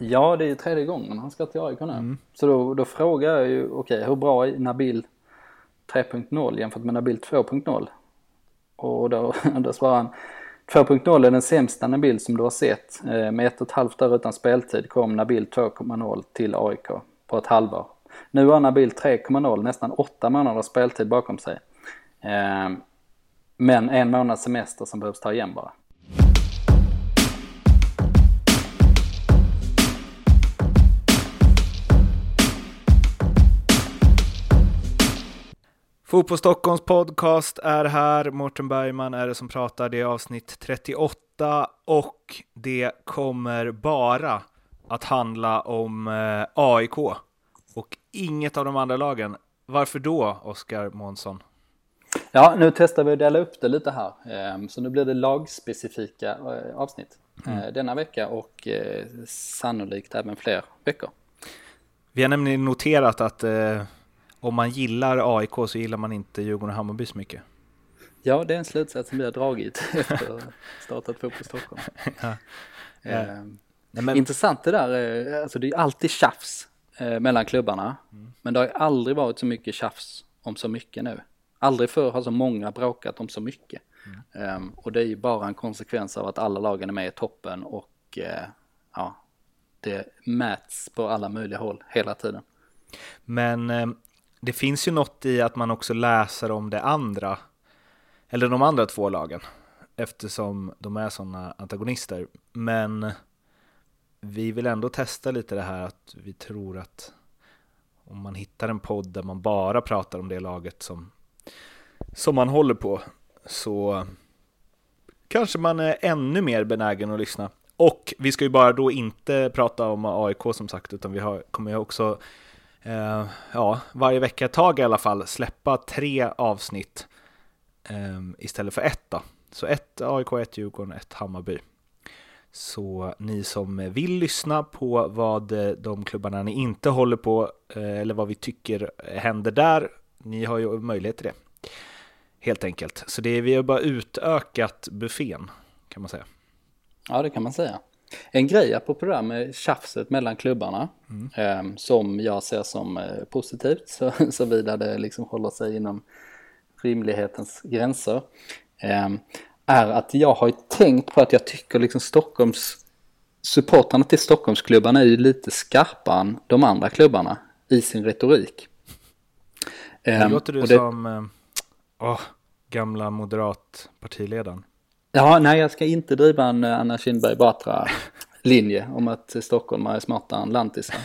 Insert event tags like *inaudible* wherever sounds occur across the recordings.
Ja, det är ju tredje gången han ska till AIK nu. Mm. Så då, då frågar jag ju, okej, okay, hur bra är Nabil 3.0 jämfört med Nabil 2.0? Och då, *laughs* då svarar han, 2.0 är den sämsta Nabil som du har sett. Eh, med ett och ett halvt år utan speltid kom Nabil 2.0 till AIK på ett halvår. Nu har Nabil 3.0 nästan åtta månader speltid bakom sig. Eh, men en månads semester som behövs ta igen bara. Fotboll Stockholms podcast är här. Mårten Bergman är det som pratar. Det är avsnitt 38 och det kommer bara att handla om eh, AIK och inget av de andra lagen. Varför då, Oskar Månsson? Ja, nu testar vi att dela upp det lite här. Ehm, så nu blir det lagspecifika eh, avsnitt mm. Eh, denna vecka och sannolikt även fler veckor. Vi har nämligen noterat att om man gillar AIK så gillar man inte Djurgården och Hammarby så mycket. Ja, det är en slutsats som vi har dragit *laughs* efter att startat Fotboll Stockholm. *laughs* ja. Eh, men... Intressant det där, eh, alltså det är alltid tjafs eh, mellan klubbarna. Mm. Men det har aldrig varit så mycket tjafs om så mycket nu. Aldrig förr har så många bråkat om så mycket. Mm. Um, och det är ju bara en konsekvens av att alla lagen är med i toppen och uh, ja, det mäts på alla möjliga håll hela tiden. Men um, det finns ju något i att man också läser om det andra, eller de andra två lagen, eftersom de är sådana antagonister. Men vi vill ändå testa lite det här att vi tror att om man hittar en podd där man bara pratar om det laget som, som man håller på så kanske man är ännu mer benägen att lyssna. Och vi ska ju bara då inte prata om AIK som sagt, utan vi har, kommer ju också eh, ja, varje vecka ett tag i alla fall släppa tre avsnitt eh, istället för ett då. Så ett AIK, ett Djurgården, ett Hammarby. Så ni som vill lyssna på vad eh, de klubbarna ni inte håller på eh, eller vad vi tycker händer där, ni har ju möjlighet till det. Helt enkelt. Så det är, vi har bara utökat buffén kan man säga. Ja, det kan man säga. En grej apropå det där med tjafset mellan klubbarna mm. eh, som jag ser som eh, positivt så, *laughs* såvida det liksom håller sig inom rimlighetens gränser eh, är att jag har tänkt på att jag tycker liksom Stockholms supportrarna till Stockholmsklubbarna är ju lite skarpare än de andra klubbarna i sin retorik. Ehm, låter du det... som oh, gamla moderat partiledaren. Ja, nej jag ska inte driva en eh, Anna Kinberg Batra linje *laughs* om att Stockholm är smartare än lantisar.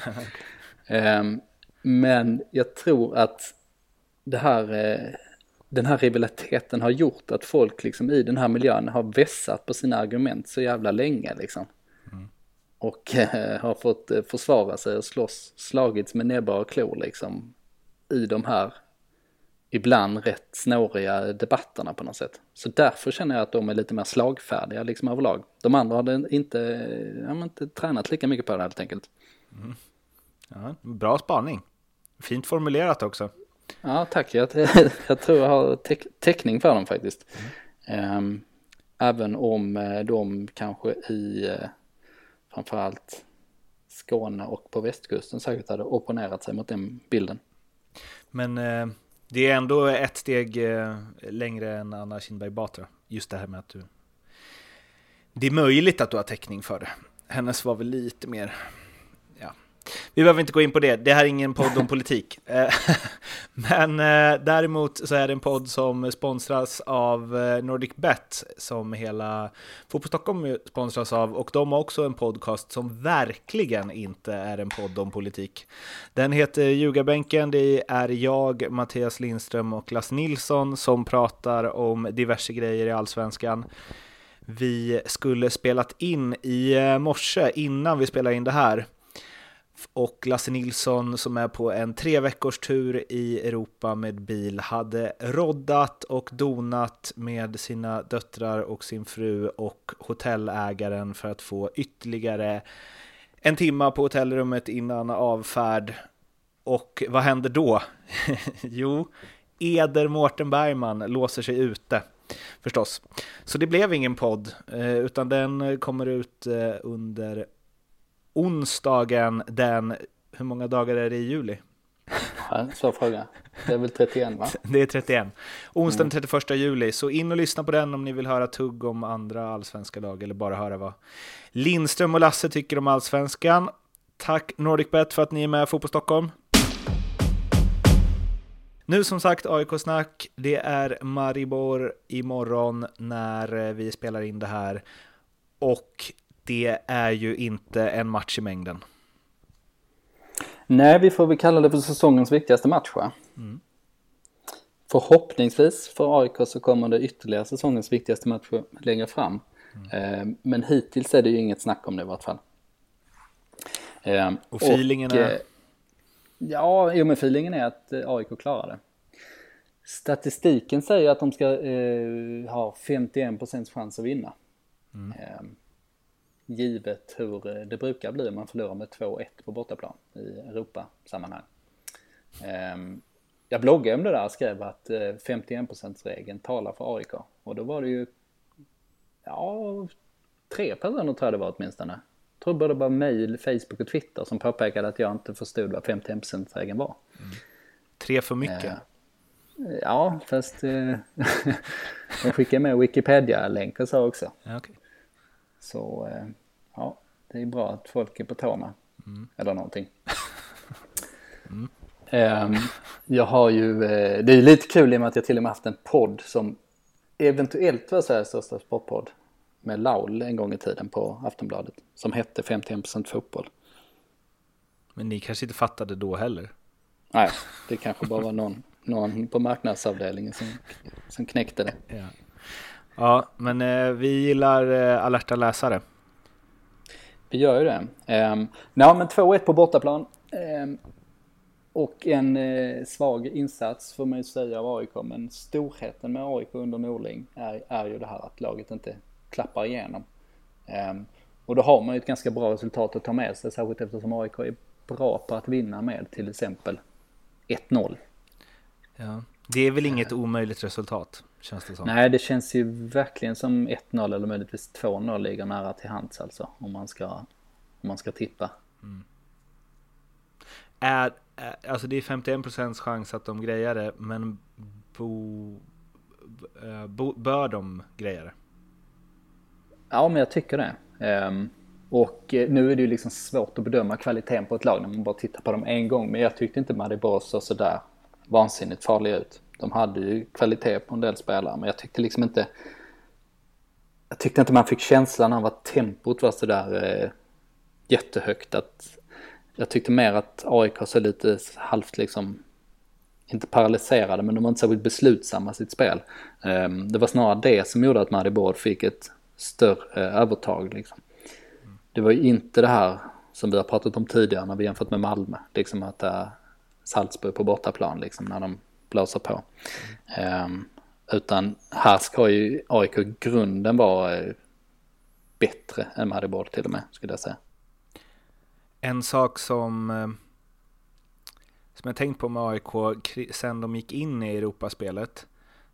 *laughs* um, men jag tror att det här, uh, den här rivaliteten har gjort att folk liksom i den här miljön har vässat på sina argument så jävla länge liksom. Mm. Och uh, har fått försvara sig och slåss, slagits med näbbar och klor liksom i de här ibland rätt snåriga debatterna på något sätt. Så därför känner jag att de är lite mer slagfärdiga liksom överlag. De andra hade inte, ja, inte tränat lika mycket på det helt enkelt. Mm. Ja, bra spaning. Fint formulerat också. Ja, tack. Jag, *laughs* jag tror jag har täck, täckning för dem faktiskt. Mm. Um, även om eh, de kanske i uh, framförallt Skåne och på västkusten säkert hade opponerat sig mot den bilden. Men uh det är ändå ett steg eh, längre än Anna Kinberg Batra. Just det här med att du... Det är möjligt att du har täckning för det. Hennes var väl lite mer vi behöver inte gå in på det, det här är ingen podd om politik. *laughs* Eh, *laughs* men eh, däremot så är det en podd som sponsras av eh, Nordic Bet, som hela Fotboll Stockholm sponsras av, och de har också en podcast som verkligen inte är en podd om politik. Den heter Ljugarbänken, det är jag, Mattias Lindström och Lasse Nilsson som pratar om diverse grejer i allsvenskan. Vi skulle spelat in i morse innan vi spelade in det här och Lasse Nilsson som är på en tre veckors tur i Europa med bil hade roddat och donat med sina döttrar och sin fru och hotellägaren för att få ytterligare en timma på hotellrummet innan avfärd. Och vad händer då? *laughs* jo, Eder Mårten Bergman låser sig ute förstås. Så det blev ingen podd, eh, utan den kommer ut eh, under onsdagen den, hur många dagar är det i juli? Ja, svår fråga. Det är väl 31 va? *laughs* Det är 31. Onsdagen den 31 juli, så in och lyssna på den om ni vill höra tugg om andra allsvenska lag eller bara höra vad Lindström och Lasse tycker om allsvenskan. Tack NordicBet för att ni är med Fotboll Stockholm. Nu som sagt AIK-snack. Det är Maribor imorgon när vi spelar in det här. Och det är ju inte en match i mängden. Nej, vi får väl kalla det för säsongens viktigaste match va? Mm. Förhoppningsvis för AIK så kommer det ytterligare säsongens viktigaste match längre fram. Mm. Men hittills är det ju inget snack om det i vart fall. Ehm, och feelingen är? Eh, ja, jo men feelingen är att eh, AIK klarar det. Statistiken säger att de ska eh, ha 51% chans att vinna. Mm. Eh, givet hur det brukar bli om man förlorar med 2-1 på bortaplan i Europa-sammanhang. Eh, jag bloggade om det där och skrev att 51%-regeln talar för AIK. Och då var det ju, ja, tre personer tror jag det var åtminstone jag tror både bara mail, Facebook och Twitter som påpekade att jag inte förstod vad 51%-regeln var. Mm. Tre för mycket? Eh, ja, fast eh, *laughs* jag skickade med Wikipedia-länk och så också. Ja, okay. Så eh, det är bra att folk är på tårna. Mm. Eller någonting. *laughs* mm. eh, jag har ju, eh, det är lite kul i och med att jag till och med haft en podd som eventuellt var Sveriges största sportpodd med Laul en gång i tiden på Aftonbladet som hette 51% fotboll. Men ni kanske inte fattade då heller? Nej, det kanske bara var någon, någon på marknadsavdelningen som, som knäckte det. Ja, ja men eh, vi gillar eh, alerta läsare. Vi gör ju det. Um, nej, men 2-1 på bortaplan. Um, och en eh, svag insats får man ju säga av AIK. Men storheten med AIK under Norling är, är ju det här att laget inte klappar igenom. Um, och då har man ju ett ganska bra resultat att ta med sig, särskilt eftersom AIK är bra på att vinna med till exempel 1-0. Ja, det är väl inget omöjligt resultat, känns det som. Nej, det känns ju verkligen som 1-0 eller möjligtvis 2-0 ligger nära till hands alltså, om man ska, om man ska tippa. Mm. Är, alltså det är 51% chans att de grejar det, men bo, bo, bör de greja det? Ja, men jag tycker det. Um, och eh, nu är det ju liksom svårt att bedöma kvaliteten på ett lag när man bara tittar på dem en gång. Men jag tyckte inte Maribor så sådär vansinnigt farliga ut. De hade ju kvalitet på en del spelare, men jag tyckte liksom inte... Jag tyckte inte man fick känslan av att tempot var sådär eh, jättehögt. Att, jag tyckte mer att AIK så lite halvt liksom inte paralyserade, men de var inte särskilt beslutsamma i sitt spel. Eh, det var snarare det som gjorde att Maribor fick ett större eh, övertag. Liksom. Det var ju inte det här som vi har pratat om tidigare när vi jämfört med Malmö. Liksom att det är Salzburg på bortaplan liksom när de blåsa på. Mm. Um, utan här ska ju AIK grunden vara eh, bättre än Maribor till och med skulle jag säga. En sak som, eh, som jag tänkt på med AIK sen de gick in i Europaspelet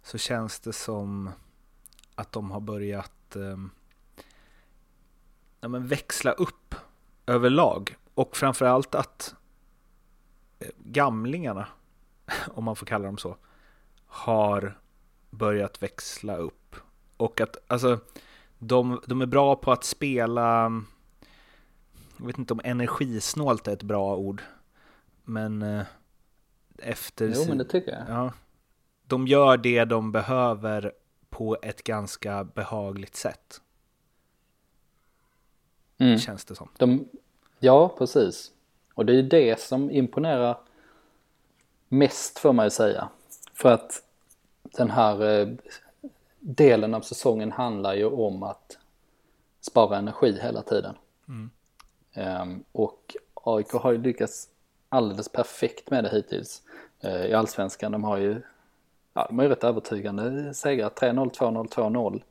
så känns det som att de har börjat eh, ja, men växla upp överlag. Och framförallt att eh, gamlingarna, *laughs* om man får kalla dem så, har börjat växla upp. Och att alltså, de, de är bra på att spela, jag vet inte om energisnålt är ett bra ord, men eh, efter... Jo, men det tycker jag. Ja, de gör det de behöver på ett ganska behagligt sätt. Mm. Känns det som. De, ja, precis. Och det är ju det som imponerar mest får man ju säga. För att den här eh, delen av säsongen handlar ju om att spara energi hela tiden. Mm. Um, och AIK har ju lyckats alldeles perfekt med det hittills. Uh, I allsvenskan, de har ju ja, de har ju rätt övertygande segrar. 3-0, 2-0, 2-0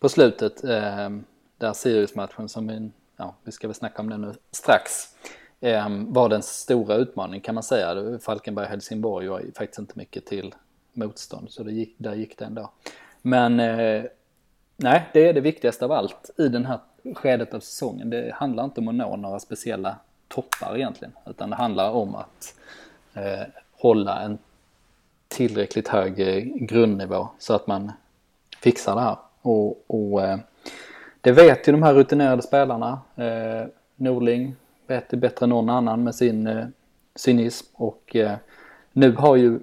på slutet. Eh, där Sirius-matchen som vi, ja, vi ska väl snacka om den nu strax. Ehm, var den stora utmaningen kan man säga. Falkenberg-Helsingborg var faktiskt inte mycket till motstånd så det gick, där gick det ändå. Men eh, nej, det är det viktigaste av allt i den här skedet av säsongen. Det handlar inte om att nå några speciella toppar egentligen. Utan det handlar om att eh, hålla en tillräckligt hög eh, grundnivå så att man fixar det här. Och, och eh, det vet ju de här rutinerade spelarna. Eh, Norling vet bättre än någon annan med sin eh, cynism. Och eh, nu har ju,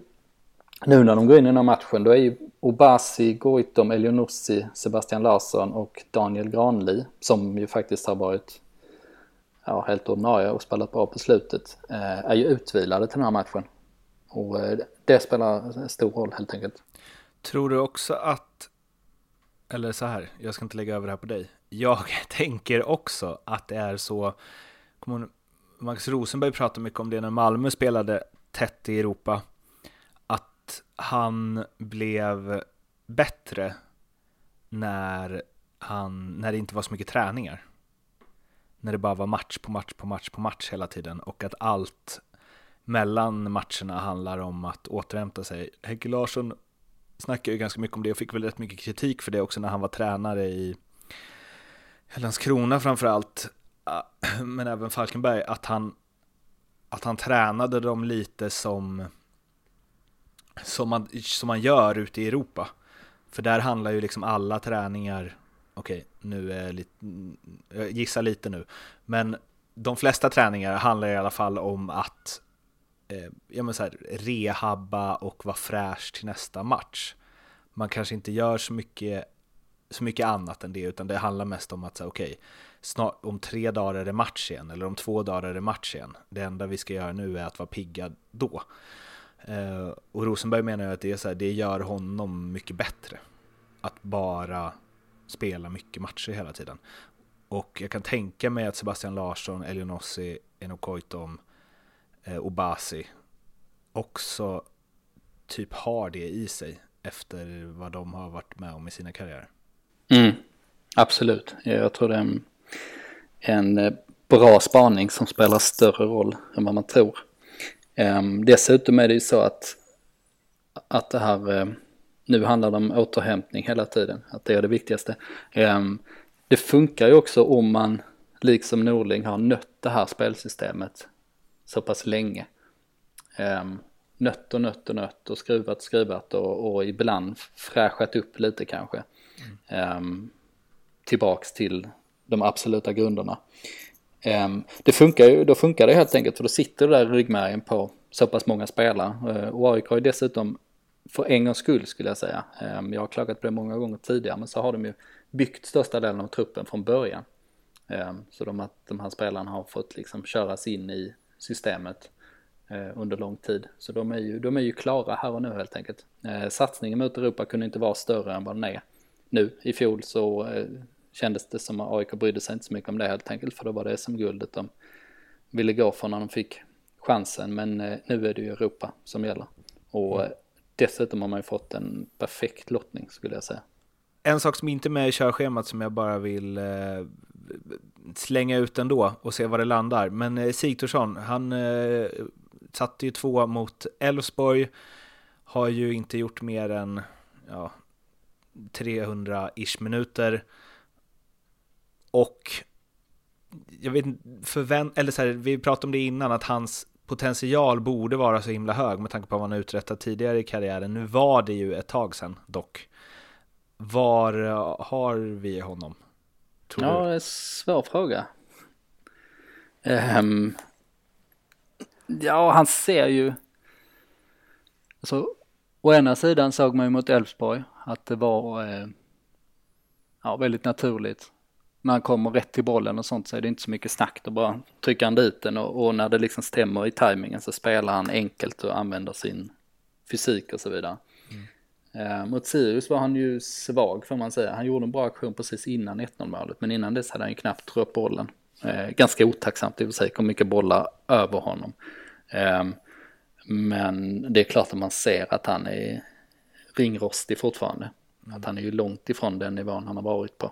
nu när de går in i den här matchen, då är ju Obasi, Goitom, Elionossi, Sebastian Larsson och Daniel Granli, som ju faktiskt har varit ja, helt ordinarie och spelat bra på slutet, eh, är ju utvilade till den här matchen. Och eh, det spelar stor roll helt enkelt. Tror du också att, eller så här, jag ska inte lägga över det här på dig. Jag *laughs* tänker också att det är så, Max Rosenberg pratade mycket om det när Malmö spelade tätt i Europa, att han blev bättre när, han, när det inte var så mycket träningar. När det bara var match på match på match på match hela tiden och att allt mellan matcherna handlar om att återhämta sig. Henke Larsson snackar ju ganska mycket om det och fick väl rätt mycket kritik för det också när han var tränare i Landskrona framförallt, *clears throat* men även Falkenberg, att han, att han tränade dem lite som, som, man, som man gör ute i Europa. För där handlar ju liksom alla träningar, okej, okay, nu är jag lite, jag gissar lite nu, men de flesta träningar handlar i alla fall om att eh, ja, men så här, rehabba och vara fräsch till nästa match. Man kanske inte gör så mycket, så mycket annat än det, utan det handlar mest om att säga okej, okay, om tre dagar är det match igen, eller om två dagar är det match igen. Det enda vi ska göra nu är att vara pigga då. Eh, och Rosenberg menar ju att det, är så här, det gör honom mycket bättre. Att bara spela mycket matcher hela tiden. Och jag kan tänka mig att Sebastian Larsson, Elionossi, Enokoitom, eh, Obasi också typ har det i sig efter vad de har varit med om i sina karriärer. Mm, absolut, jag tror det är en, en eh, bra spaning som spelar större roll än vad man tror. Um, dessutom är det ju så att, att det här, um, nu handlar det om återhämtning hela tiden, att det är det viktigaste. Um, det funkar ju också om man, liksom Norling, har nött det här spelsystemet så pass länge. Um, nött och nött och nött och skruvat och skruvat och, och ibland fräschat upp lite kanske. Um, tillbaks till de absoluta grunderna. Um, det funkar ju, då funkar det helt enkelt för då sitter det där ryggmärgen på så pass många spelare. Uh, och AIK har ju dessutom för en gångs skull skulle jag säga. Um, jag har klagat på det många gånger tidigare men så har de ju byggt största delen av truppen från början. så de, de här spelarna har fått liksom köras in i systemet uh, under lång tid. Så de är, ju, de är ju klara här och nu helt enkelt. Uh, satsningen mot Europa kunde inte vara större än vad den är nu. I fjol så eh, kändes det som att AIK brydde sig inte så mycket om det helt enkelt för då var det som guldet de ville gå för när de fick chansen. Men nu är det ju Europa som gäller. Och dessutom har man ju fått en perfekt lottning skulle jag säga. En sak som inte är med i körschemat som jag bara vill slänga ut ändå och se var det landar. Men eh, Sigthorsson, han eh, satte ju två mot Elfsborg, har ju inte gjort mer än ja, 300-ish minuter. Och jag vet förvänt eller så här, vi pratade om det innan, att hans potential borde vara så himla hög med tanke på vad han uträttat tidigare i karriären. Nu var det ju ett tag sedan dock. Var har vi honom? Tror ja, det är en svår fråga. Um, ja, han ser ju... Alltså, å ena sidan såg man ju mot Elfsborg att det var eh, ja, väldigt naturligt. När han kommer rätt till bollen och sånt så är det inte så mycket snack. Då bara trycker han dit den och, och när det liksom stämmer i tajmingen så spelar han enkelt och använder sin fysik och så vidare. Eh, mot Sirius var han ju svag får man säga. Han gjorde en bra aktion precis innan 1-0 målet. Men innan dess hade han ju knappt trott bollen. Eh, ganska otacksamt i och för sig, kom mycket bollar över honom. Eh, men det är klart att man ser att han är ringrostig fortfarande. Mm. Att han är ju långt ifrån den nivån han har varit på.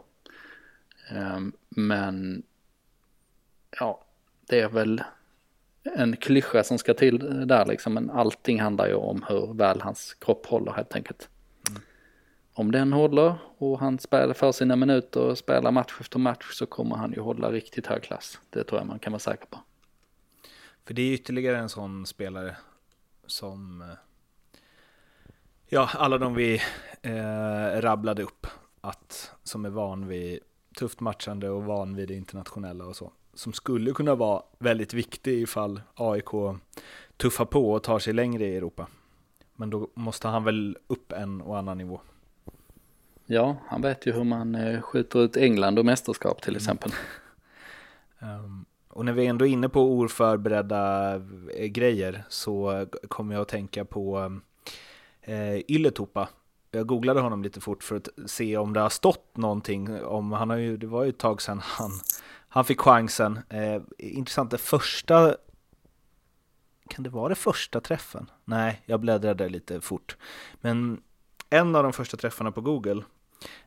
Eh, men ja, det är väl en klyscha som ska till där liksom. Men allting handlar ju om hur väl hans kropp håller helt enkelt. om den håller och han spelar för sina minuter och spelar match efter match så kommer han ju hålla riktigt hög klass. Det tror jag man kan vara säker på. För det är ytterligare en sån spelare som, eh, ja, alla de vi eh, rabblade upp, att, som är van vid tufft matchande och van vid det internationella och så, som skulle kunna vara väldigt viktig ifall AIK tuffar på och tar sig längre i Europa. Men då måste han väl upp en och annan nivå. Ja, han vet ju hur man eh, skjuter ut England och mästerskap till mm. exempel. Mm. *laughs* um, och när vi ändå är inne på oförberedda eh, grejer så kommer jag att tänka på eh, Ylletupa. Jag googlade honom lite fort för att se om det har stått någonting om, han har ju, det var ju ett tag sedan han, han fick chansen. Eh, intressant, det första kan det vara det första träffen? Nej, jag bläddrade lite fort. Men en av de första träffarna på Google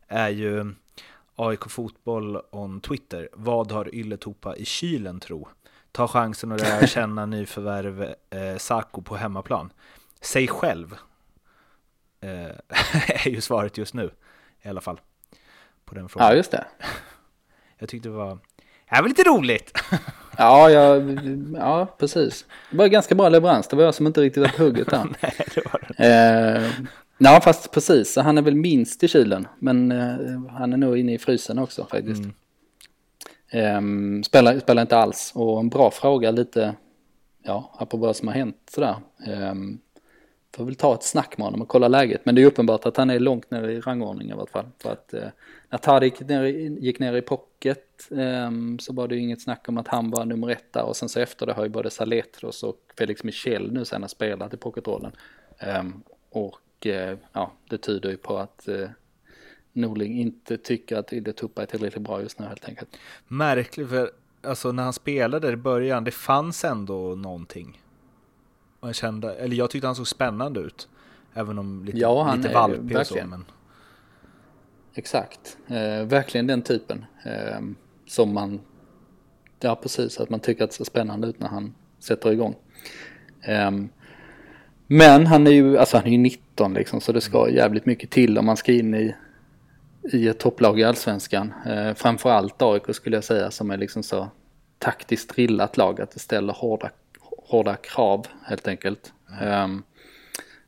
är ju AIK Fotboll on Twitter. Vad har Ylletupa i kylen tro? Ta chansen att lära känna nyförvärv eh, Saco på hemmaplan. Säg själv. Eh, *laughs* är ju svaret just nu i alla fall. På den frågan. Ja, just det. *laughs* Jag tyckte det var, det var lite roligt. *laughs* ja, ja, ja, precis. Det var ganska bra leverans. Det var jag som inte riktigt var på hugget där. Nej, det var det. Eh, Ja, fast precis. Han är väl minst i kylen. Men uh, han är nog inne i frysen också faktiskt. Mm. Um, spelar, spelar inte alls. Och en bra fråga lite, ja, apropå vad som har hänt sådär. Um, får väl ta ett snack med honom och kolla läget. Men det är uppenbart att han är långt ner i rangordning i alla fall. För att eh, när Tadic gick ner, gick ner i pocket eh, så var det ju inget snack om att han var nummer ett där. Och sen så efter det har ju både Saletros och Felix Michel nu senare spelat i pocketrollen. Eh, och Eh, ja, det tyder ju på att eh, Norling inte tycker att Ide Tuppa är tillräckligt bra just nu helt enkelt. Märkligt, för alltså när han spelade i början, det fanns ändå någonting. Jag kände, eller jag tyckte han såg spännande ut. Även om lite, ja, han lite valpig och så. Men... Exakt, eh, verkligen den typen. Eh, som man, ja precis, att man tycker att det ser spännande ut när han sätter igång. Eh, men han är ju, alltså han är ju 19 liksom så det ska jävligt mycket till om man ska in i, i ett topplag i allsvenskan. Eh, framförallt AIK skulle jag säga som är liksom så taktiskt drillat lag att det ställer hårda, hårda krav helt enkelt. Mm.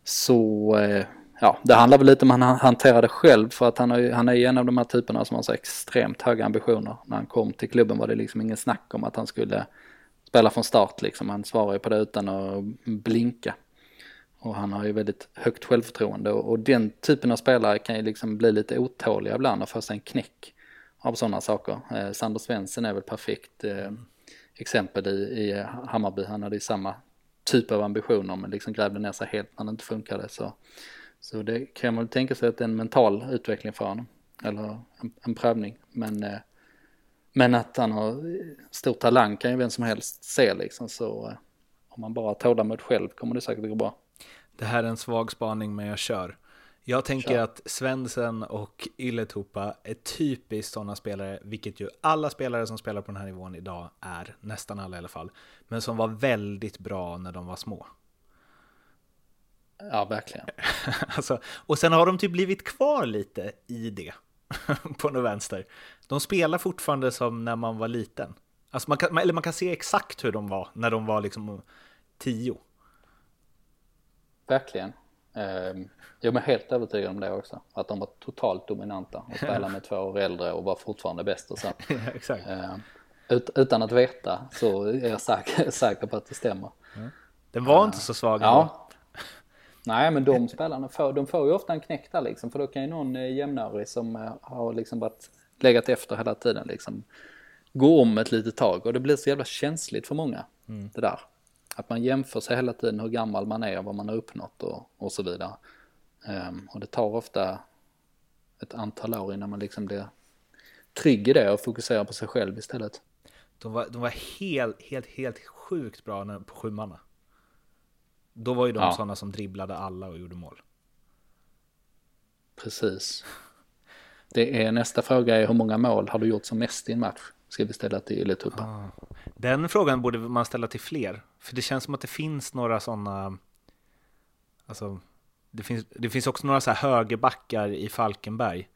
Så eh, ja, det handlar väl lite om han hanterar det själv för att han, har, han är en av de här typerna som har så extremt höga ambitioner. När han kom till klubben var det liksom ingen snack om att han skulle spela från start liksom. Han svarar ju på det utan att blinka. Och han har ju väldigt högt självförtroende och, och den typen av spelare kan ju liksom bli lite otåliga ibland och få sig en knäck av sådana saker. Eh, Sander Svensson är väl perfekt eh, exempel i, i Hammarby. Han hade ju samma typ av ambitioner men liksom grävde ner sig helt när det inte funkade. Så, så det kan man väl tänka sig att det är en mental utveckling för honom. Eller en, en prövning. Men, eh, men att han har stor talang kan ju vem som helst se liksom. Så eh, om man bara har tålamod själv kommer det säkert gå bra. Det här är en svag spaning men jag kör. Jag tänker kör. att Svensson och Ylletupa är typiskt sådana spelare, vilket ju alla spelare som spelar på den här nivån idag är, nästan alla i alla fall, men som var väldigt bra när de var små. Ja, verkligen. *laughs* alltså, och sen har de typ blivit kvar lite i det, *laughs* på något vänster. De spelar fortfarande som när man var liten. Alltså man kan, eller man kan se exakt hur de var när de var liksom tio. Verkligen. Eh, jag är helt övertygad om det också. Att de var totalt dominanta och *laughs* spelade med två år äldre och var fortfarande bäst och sen. *laughs* Exakt. Eh, ut, utan att veta så är jag säker, *laughs* säker på att det stämmer. Mm. Den var uh, inte så svag Ja. Nej men de spelarna får, de får ju ofta en knäck där liksom. För då kan ju någon eh, jämnårig som eh, har liksom varit legat efter hela tiden liksom gå om ett litet tag. Och det blir så jävla känsligt för många. Mm. Det där. Att man jämför sig hela tiden hur gammal man är och vad man har uppnått och, och så vidare. Um, och det tar ofta ett antal år innan man liksom blir trygg i det och fokuserar på sig själv istället. De var, de var helt, helt, helt sjukt bra på sjumanna. Då var ju de ja. sådana som dribblade alla och gjorde mål. Precis. Det är nästa fråga är hur många mål har du gjort som mest i en match? Ska vi ställa till Ylätupa. Ah. Den frågan borde man ställa till fler. För det känns som att det finns några sådana, alltså det, finns, det finns också några så här högerbackar i Falkenberg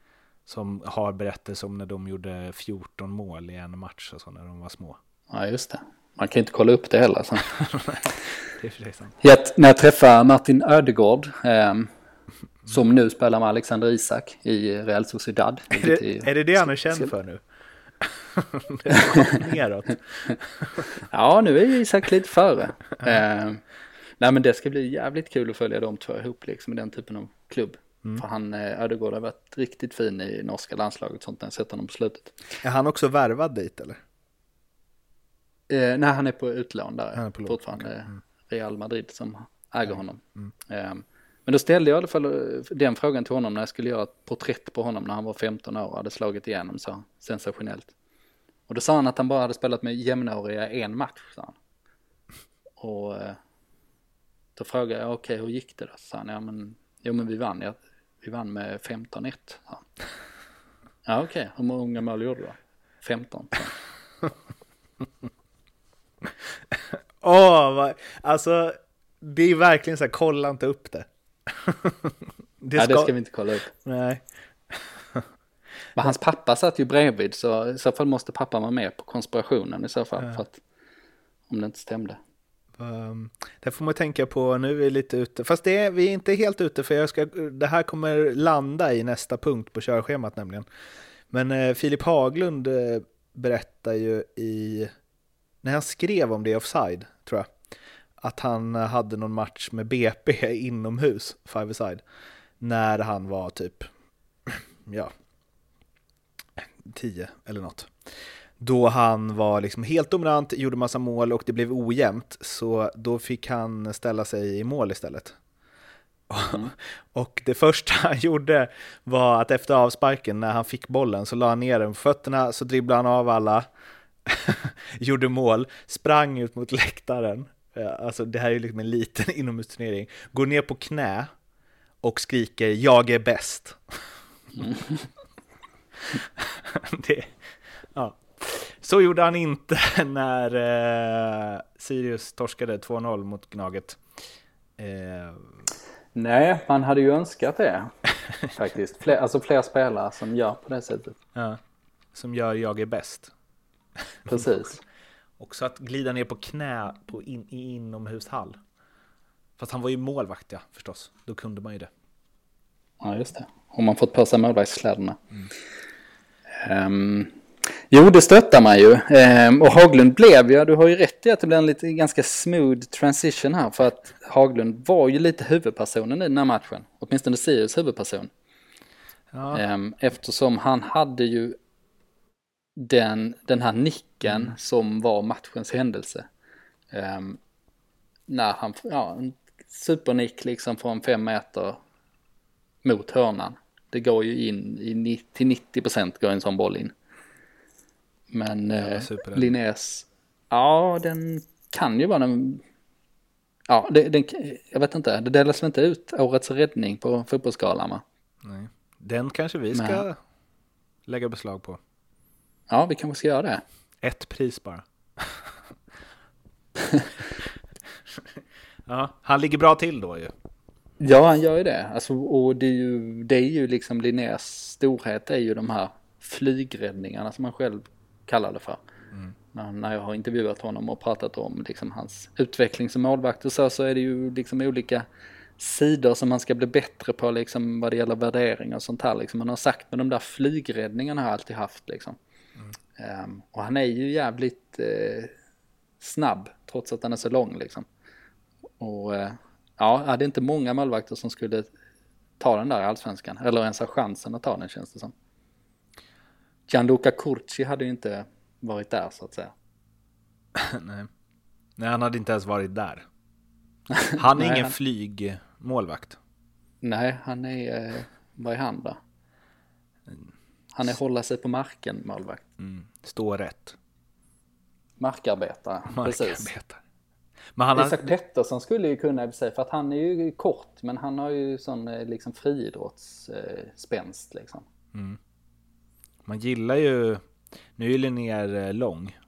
som har berättelser om när de gjorde 14 mål i en match och så när de var små. Ja, just det. Man kan inte kolla upp det heller. Så. *laughs* Jag, när jag träffade Martin Ödegård, eh, som nu spelar med Alexander Isak i Real Sociedad. Är det, är det det han är känd för nu? Neråt. *laughs* ja, nu är Isak lite före. Eh, nej, men det ska bli jävligt kul att följa de två ihop liksom i den typen av klubb. Mm. För han, eh, Ödegård har varit riktigt fin i norska landslaget sånt när jag sett honom på slutet. Är han också värvad dit eller? Eh, nej, han är på utlån där han är på fortfarande. Okay. Mm. Real Madrid som äger honom. Mm. Eh, men då ställde jag i alla fall eh, den frågan till honom när jag skulle göra ett porträtt på honom när han var 15 år och hade slagit igenom så sensationellt. Och då sa han att han bara hade spelat med jämnåriga en match, sa han. Och eh, då frågade jag, okej okay, hur gick det då? Så sa han, ja men, jo men vi vann, ja, vi vann med 15-1. Ja, okej, okay. hur många mål gjorde du då? 15. *laughs* Åh, oh, alltså det är verkligen så här, kolla inte upp det. *laughs* det, ska... Ja, det ska vi inte kolla upp. Nej. Men hans pappa satt ju bredvid så i så fall måste pappa vara med på konspirationen i så fall. Ja. För att, om det inte stämde. Um, det får man tänka på, nu är vi lite ute, fast det är, vi är inte helt ute för jag ska, det här kommer landa i nästa punkt på körschemat nämligen. Men eh, Filip Haglund eh, berättar ju i, när han skrev om det offside, tror jag, att han hade någon match med BP *laughs* inomhus, five side när han var typ, *clears throat* ja, 10 eller något. Då han var liksom helt dominant, gjorde massa mål och det blev ojämnt, så då fick han ställa sig i mål istället. Mm. *laughs* Och det första han gjorde var att efter avsparken, när han fick bollen, så la han ner den på fötterna, så dribblade han av alla, *laughs* gjorde mål, sprang ut mot läktaren. Alltså det här är liksom en liten *laughs* inomhusturnering. Går ner på knä och skriker “Jag är bäst”. Det, ja. Så gjorde han inte *laughs* när eh, Sirius torskade 2-0 mot Gnaget. Eh. Nej, man hade ju önskat det *laughs* faktiskt. Fler, alltså fler spelare som gör på det sättet. Ja, som gör jag är bäst. Precis. *laughs* Också att glida ner på knä på in, i inomhushall. Fast han var ju målvakt ja, förstås. Då kunde man ju det. Ja, just det. Om man fått på sig målvaktskläderna. Mm. Um, jo, det stöttar man ju. Um, och Haglund blev ju, du har ju rätt i att det blev en lite ganska smooth transition här. För att Haglund var ju lite huvudpersonen i den här matchen. Åtminstone Sirius huvudperson. Ja. Um, eftersom han hade ju den, den här nicken mm. som var matchens händelse. När han, ja, en supernick liksom från fem meter mot hörnan. Det går ju in i, till 90 procent går en sån boll in. Men eh, Linnés, ja den kan ju vara den, ja det, den, jag vet inte, det delas väl inte ut årets räddning på fotbollsskalan va? Nej, den kanske vi ska Men, lägga beslag på. Ja, vi kanske ska göra det. Ett pris bara. *laughs* ja, han ligger bra till då ju. Ja, han gör ju det. Alltså, och det är ju, det är ju liksom Linnés storhet är ju de här flygräddningarna som han själv kallar det för. Mm. När, när jag har intervjuat honom och pratat om liksom hans utveckling som målvakt och så, så är det ju liksom olika sidor som man ska bli bättre på liksom vad det gäller värdering och sånt här liksom. Han har sagt med de där flygräddningarna har jag alltid haft liksom. Mm. Um, och han är ju jävligt uh, snabb trots att han är så lång liksom. Och uh, ja, det är inte många målvakter som skulle ta den där allsvenskan. Eller ens ha chansen att ta den känns det som. Gianluca Curci hade ju inte varit där så att säga. *laughs* Nej. Nej, han hade inte ens varit där. *laughs* Han är Nej, ingen han... flygmålvakt. Nej, han är, eh, vad är han då? Han är hålla sig på marken målvakt. Mm. Stå rätt. Markarbetare, Markarbetare. precis. Men han Isak har... Pettersson skulle ju kunna i sig, för att han är ju kort, men han har ju sån eh, liksom friidrottsspänst eh, liksom. Mm. Man gillar ju, nu är ju Linnér eh, lång,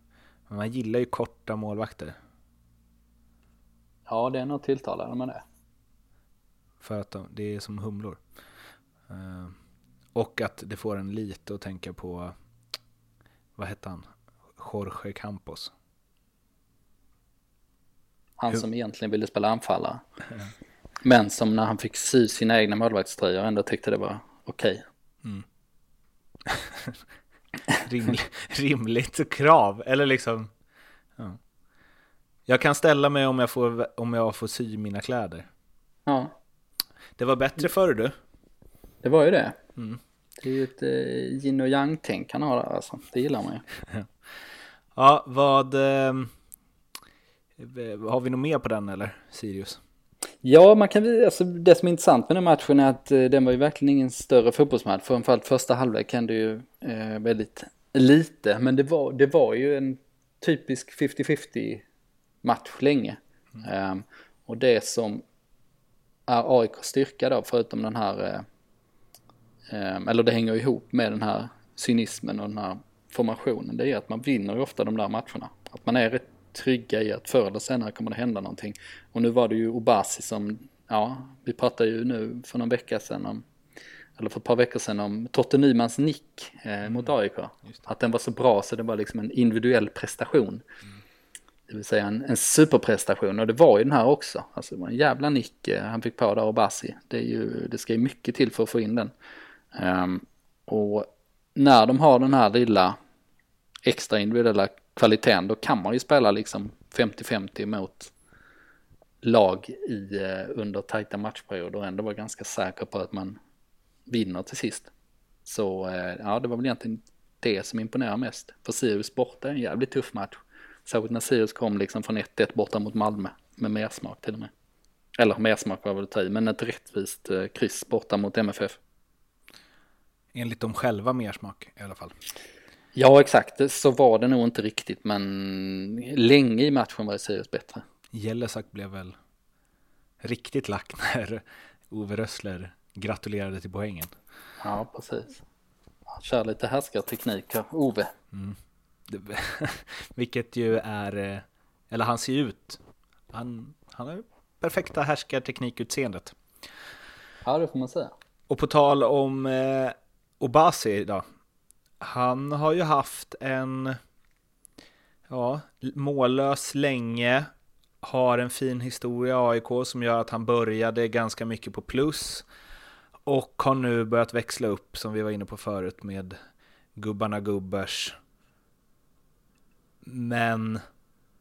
men man gillar ju korta målvakter. Ja, det är nog tilltalande med det. För att de, det är som humlor. Och att det får en lite att tänka på, vad hette han? Jorge Campos. Han som egentligen ville spela anfallare. Men som när han fick sy sina egna målvaktströjor ändå tyckte det var okej. *laughs* Riml, rimligt krav, eller liksom... Ja. Jag kan ställa mig om jag, får, om jag får sy mina kläder. Ja, Det var bättre förr du. det var ju det. Mm. Det är ju ett eh, yin och yang-tänk han har där alltså. Det gillar man ju. *laughs* Ja, vad... Eh, har vi något mer på den eller? Sirius? Ja, man kan, alltså, det som är intressant med den matchen är att eh, den var ju verkligen ingen större fotbollsmatch. Framförallt första halvlek hände ju eh, väldigt lite. Men det var, det var ju en typisk 50-50 match länge. Ehm, och det som är AIKs styrka då, förutom den här, eh, ehm, eller det hänger ihop med den här cynismen och den här formationen, det är att man vinner ju ofta de där matcherna. Att man är rätt trygga i att förr eller senare kommer det hända någonting. Och nu var det ju Obasi som, ja, vi pratade ju nu för någon vecka sedan om, eller för ett par veckor sedan om Totte Nymans nick eh, mot AIK. Just det. Att den var så bra så det var liksom en individuell prestation. Det vill säga en, en superprestation och det var ju den här också. Alltså det var en jävla nick eh, han fick på där Obasi. Det, är ju, det ska ju mycket till för att få in den. Ehm, och när de har den här lilla extra individuella kvaliteten då kan man ju spela liksom 50-50 mot lag i, eh, under tajta matchperioder och ändå vara ganska säker på att man vinner till sist. Så eh, ja, det var väl egentligen det som imponerar mest. För Sirius borta är en jävligt tuff match. Särskilt när Sirius kom liksom från 1-1 borta mot Malmö med mersmak till och med. Eller mersmak var väl att ta i, men ett rättvist eh, kryss borta mot MFF. Enligt dem själva mer smak i alla fall. Ja, exakt. Så var det nog inte riktigt, men länge i matchen var Sirius bättre. Jellesak blev väl riktigt lack *laughs* när Ove Rössler gratulerade till poängen. Ja, precis. Han kör lite härskarteknik här, Ove. Det- *laughs* Vilket ju är, eh, eller han ser ut, han, han har ju perfekta härskarteknikutseendet. Ja, det får man säga. Och på tal om eh, Obasi då. Han har ju haft en ja, mållös länge. Har en fin historia i AIK som gör att han började ganska mycket på plus. Och har nu börjat växla upp som vi var inne på förut med gubbarna gubbers. Men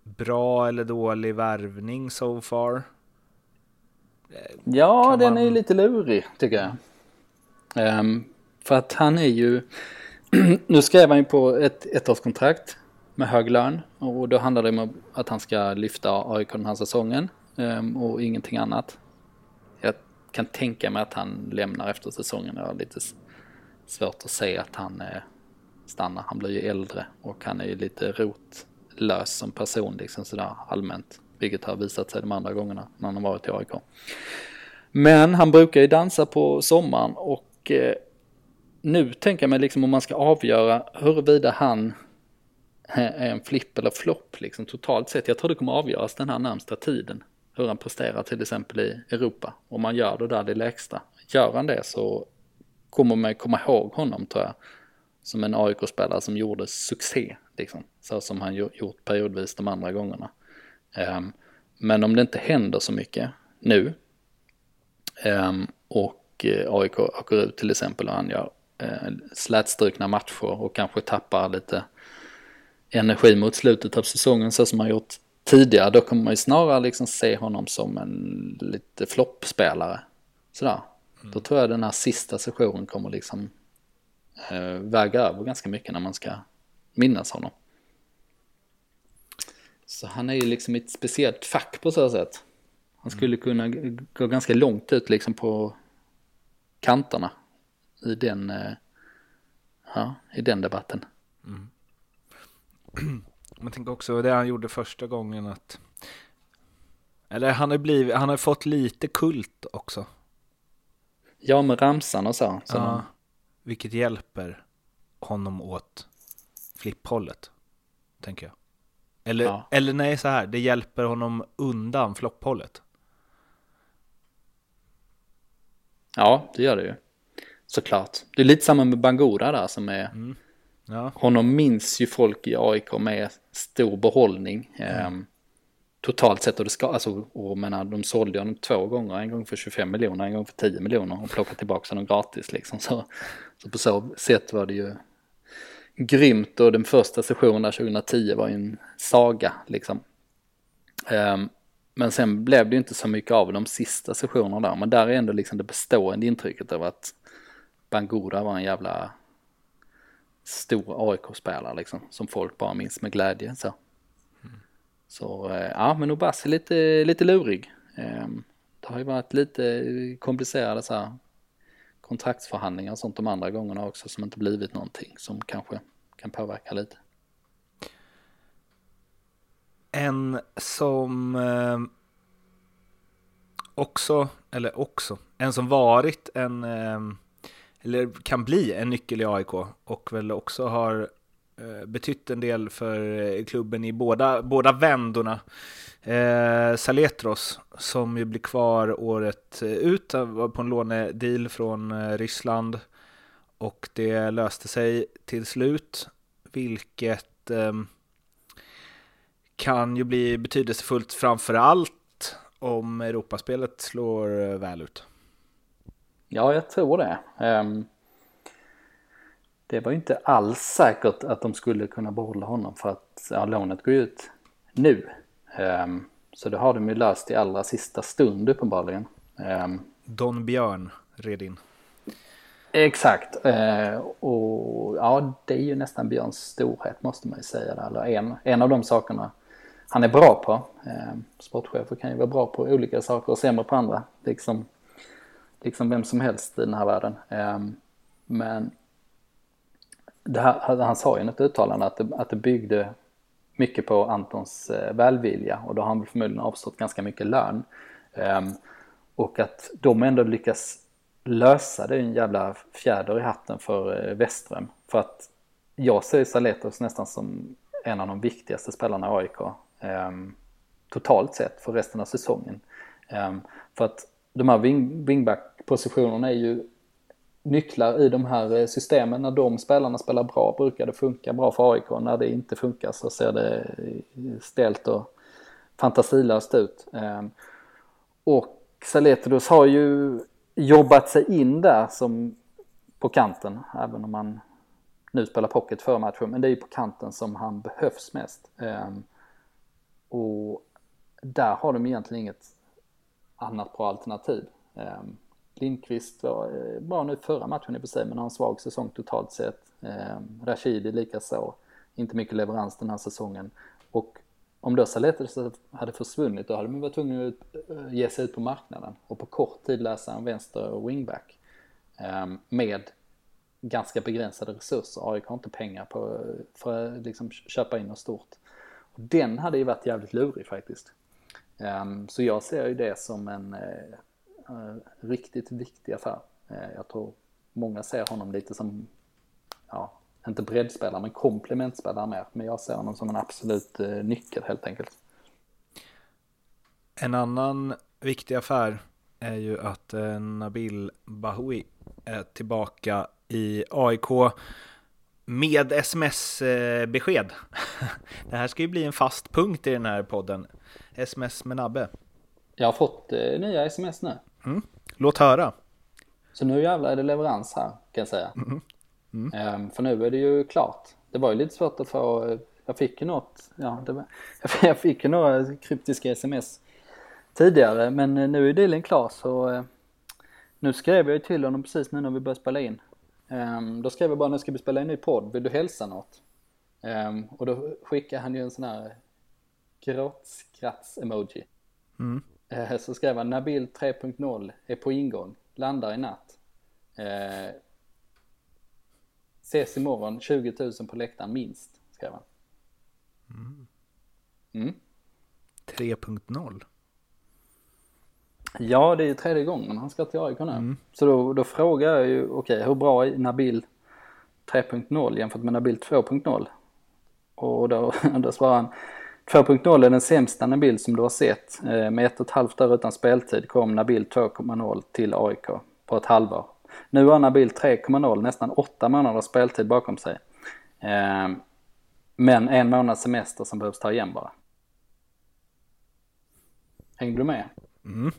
bra eller dålig värvning so far? Ja, Kan den man- är ju lite lurig tycker jag. Ehm, för att han är ju, *clears throat* nu skrev han ju på ett ettårskontrakt med hög lön och då handlar det om att han ska lyfta AIK den här säsongen ehm, och ingenting annat. Jag kan tänka mig att han lämnar efter säsongen. Jag har lite svårt att se att han eh, stannar. Han blir ju äldre och han är ju lite rotlös som person liksom sådär allmänt. Vilket har visat sig de andra gångerna när han har varit i AIK. Men han brukar ju dansa på sommaren och eh, nu tänker jag mig liksom om man ska avgöra huruvida han är en flipp eller flopp liksom totalt sett. Jag tror det kommer avgöras den här närmsta tiden. Hur han presterar till exempel i Europa. Om man gör det där det lägsta. Gör han det så kommer man komma ihåg honom tror jag. Som en AIK-spelare som gjorde succé. Liksom, så som han gjort periodvis de andra gångerna. Ehm, men om det inte händer så mycket nu ehm, och eh, AIK åker ut till exempel och han gör eh, slätstrukna matcher och kanske tappar lite energi mot slutet av säsongen så som han gjort tidigare. Då kommer man ju snarare liksom se honom som en lite floppspelare. Sådär. Då tror jag den här sista sessionen kommer liksom eh, väga över ganska mycket när man ska minnas honom. Så han är ju liksom i ett speciellt fack på så sätt. Han skulle kunna g- gå ganska långt ut liksom på kanterna i den, eh, ja, i den debatten. Man tänker också det han gjorde första gången att eller han har blivit, han har fått lite kult också. Ja, med ramsan och så. så Ja, vilket hjälper honom åt flipphållet, tänker jag. Eller, Ja. eller nej, så här, det hjälper honom undan flopphållet. Ja, det gör det ju. Såklart. Det är lite samma med Bangura där som är... Mm. Ja. Honom minns ju folk i AIK med stor behållning. Mm. Totalt sett och det ska, alltså, och menar, de sålde honom två gånger, en gång för 25 miljoner, en gång för 10 miljoner och plockade tillbaka honom gratis liksom. Så, så på så sätt var det ju grymt och den första sessionen där 2010 var ju en saga liksom. Um, men sen blev det ju inte så mycket av de sista sessionerna där, men där är ändå liksom det bestående intrycket av att Bangura var en jävla stor AIK-spelare liksom, som folk bara minns med glädje så. Så eh, ja, men Obasi är lite, lite lurig. Ehm, det har ju varit lite komplicerade så här kontraktsförhandlingar och sånt de andra gångerna också som inte blivit någonting som kanske kan påverka lite. En som eh, också, eller också, en som varit en, eh, eller kan bli en nyckel i AIK och väl också har eh, betytt en del för eh, klubben i båda, båda vändorna. Eh, Saletros som ju blir kvar året eh, ut, var på en lånedeal från Ryssland och det löste sig till slut, vilket eh, kan ju bli betydelsefullt framför allt om Europaspelet slår väl ut. Ja, jag tror det. Um det var ju inte alls säkert att de skulle kunna behålla honom för att ja, lånet går ut nu. Um, så det har de ju löst i allra sista stund uppenbarligen. Um, Don Björn red in. Exakt. Och ja, det är ju nästan Björns storhet måste man ju säga. Eller en, en av de sakerna han är bra på. Sportchefer kan ju vara bra på olika saker och sämre på andra. Liksom, liksom vem som helst i den här världen. Ehm, men här, han sa ju något uttalande att det, att det byggde mycket på Antons eh, välvilja och då har han väl förmodligen avstått ganska mycket lön. Ehm, och att de ändå lyckas lösa det är en jävla fjäder i hatten för eh, Westström. För att jag ser Saletos nästan som en av de viktigaste spelarna i AIK. Ehm, totalt sett för resten av säsongen. För att de här wing, Positionerna är ju nycklar i de här eh, systemen. När de spelarna spelar bra brukar det funka bra för AIK. När det inte funkar så ser det eh, stelt och fantasilöst ut. Ehm, och Saletros har ju jobbat sig in där som på kanten, även om han nu spelar pocket för matchen. Men det är ju på kanten som han behövs mest. Ehm, och där har de egentligen inget annat bra alternativ. Ehm, Lindqvist var eh, bra nu förra matchen i och för sig, men har en svag säsong totalt sett. Eh, Rashidi likaså. Inte mycket leverans den här säsongen. Och om då Saletes hade försvunnit då hade man varit tvungen att eh, ge sig ut på marknaden och på kort tid läsa en vänster wingback. Eh, med ganska begränsade resurser. AIK har inte pengar på, för att liksom köpa in något stort. Och den hade ju varit jävligt lurig faktiskt. Ehm, så jag ser ju det som en, Eh, riktigt viktig affär. Eh, jag tror många ser honom lite som, ja, inte breddspelare men komplementspelare mer. Men jag ser honom som en absolut eh, nyckel helt enkelt. En annan viktig affär är ju att Nabil Bahoui är tillbaka i AIK med sms-besked. *laughs* Det här ska ju bli en fast punkt i den här podden. Sms med Nabbe. Jag har fått nya sms nu. Mm. Låt höra. Så nu jävlar är det leverans här kan jag säga. Mm. Mm. Ehm, för nu är det ju klart. Det var ju lite svårt att få, jag fick ju något, ja, det *laughs* jag fick ju några kryptiska sms tidigare men nu är dealen klar så eh, nu skrev jag ju till honom precis nu när vi började spela in. Um, då skrev jag bara nu ska vi spela en ny podd, vill du hälsa något? Um, och då skickade han ju en sån här gråtskratts-emoji. Mm. Eh, så skrev han Nabil 3.0 är på ingång, landar i natt. Eh, ses imorgon, 20 000 på läktaren minst, skrev han. Mm. Mm. 3.0? Ja, det är ju tredje gången han ska till AIK nu. Mm. Så då, då frågar jag ju, okej, okay, hur bra är Nabil 3.0 jämfört med Nabil 2.0? Och då, *laughs* då svarar han, 2.0 är den sämsta Nabil som du har sett. Eh, med ett och ett halvt år utan speltid kom Nabil 2.0 till AIK. på ett halvår. Nu har Nabil 3,0, nästan 8 månaders speltid bakom sig. Eh, men en månads semester som behövs ta igen bara. Hängde du med? Mm.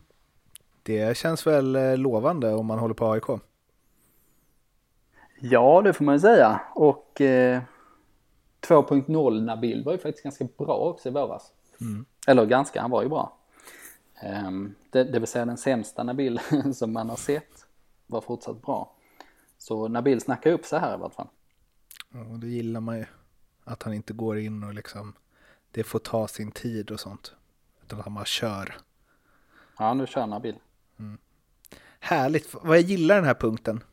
Det känns väl eh, lovande om man håller på AIK? Ja, det får man ju säga. Och eh, 2.0 Nabil var ju faktiskt ganska bra också i våras. Mm. Eller ganska, han var ju bra. Um, det, det vill säga den sämsta Nabil *laughs* som man har sett var fortsatt bra. Så Nabil snackar upp så här i alla fall. Ja, det gillar man ju. Att han inte går in och liksom, det får ta sin tid och sånt. Utan att han bara kör. Ja, nu kör Nabil. Mm. Härligt, vad jag gillar den här punkten.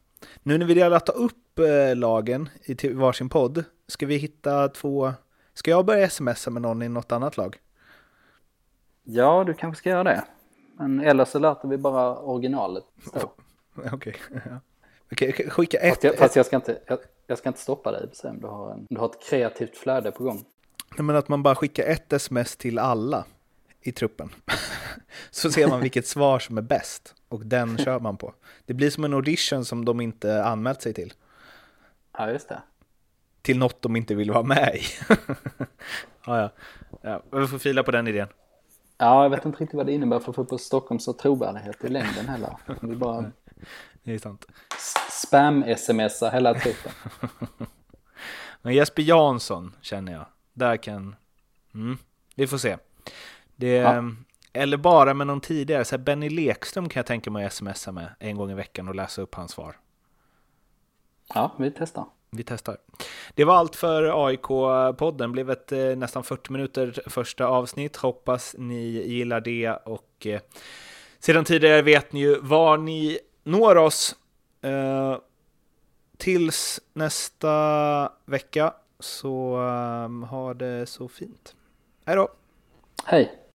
Nu när vi delar ta upp lagen i varsin podd, ska vi hitta två... Ska jag börja smsa med någon i något annat lag? Ja, du kanske ska göra det. Men eller så låter vi bara originalet stå. *laughs* Okej. Okay. okay, skicka ett. Fast, jag, fast jag, ska inte, jag, jag, ska inte stoppa dig sen. Du har, en, du har ett kreativt flöde på gång. Nej, men att man bara skickar ett sms till alla i truppen. *laughs* så ser man vilket svar som är bäst och den kör man på. Det blir som en audition som de inte anmält sig till. Ja, just det. Till något de inte vill vara med i. *laughs* ja, ja. ja. Vi får fila på den idén. Ja, jag vet inte riktigt vad det innebär för på Stockholms trovärdighet i längden heller. Vi bara det är sant. spam-smsa hela truppen. *laughs* Men Jesper Jansson känner jag. Där kan... Mm, vi får se. Det, ja. Eller bara med någon tidigare. Så Benny Lekström kan jag tänka mig att smsa med en gång i veckan och läsa upp hans svar. Ja, vi testar. Vi testar. Det var allt för AIK-podden. blev ett eh, nästan 40 minuter första avsnitt. Hoppas ni gillar det och eh, sedan tidigare vet ni ju var ni når oss. Eh, tills nästa vecka så um, ha det så fint. Hej då! Hej!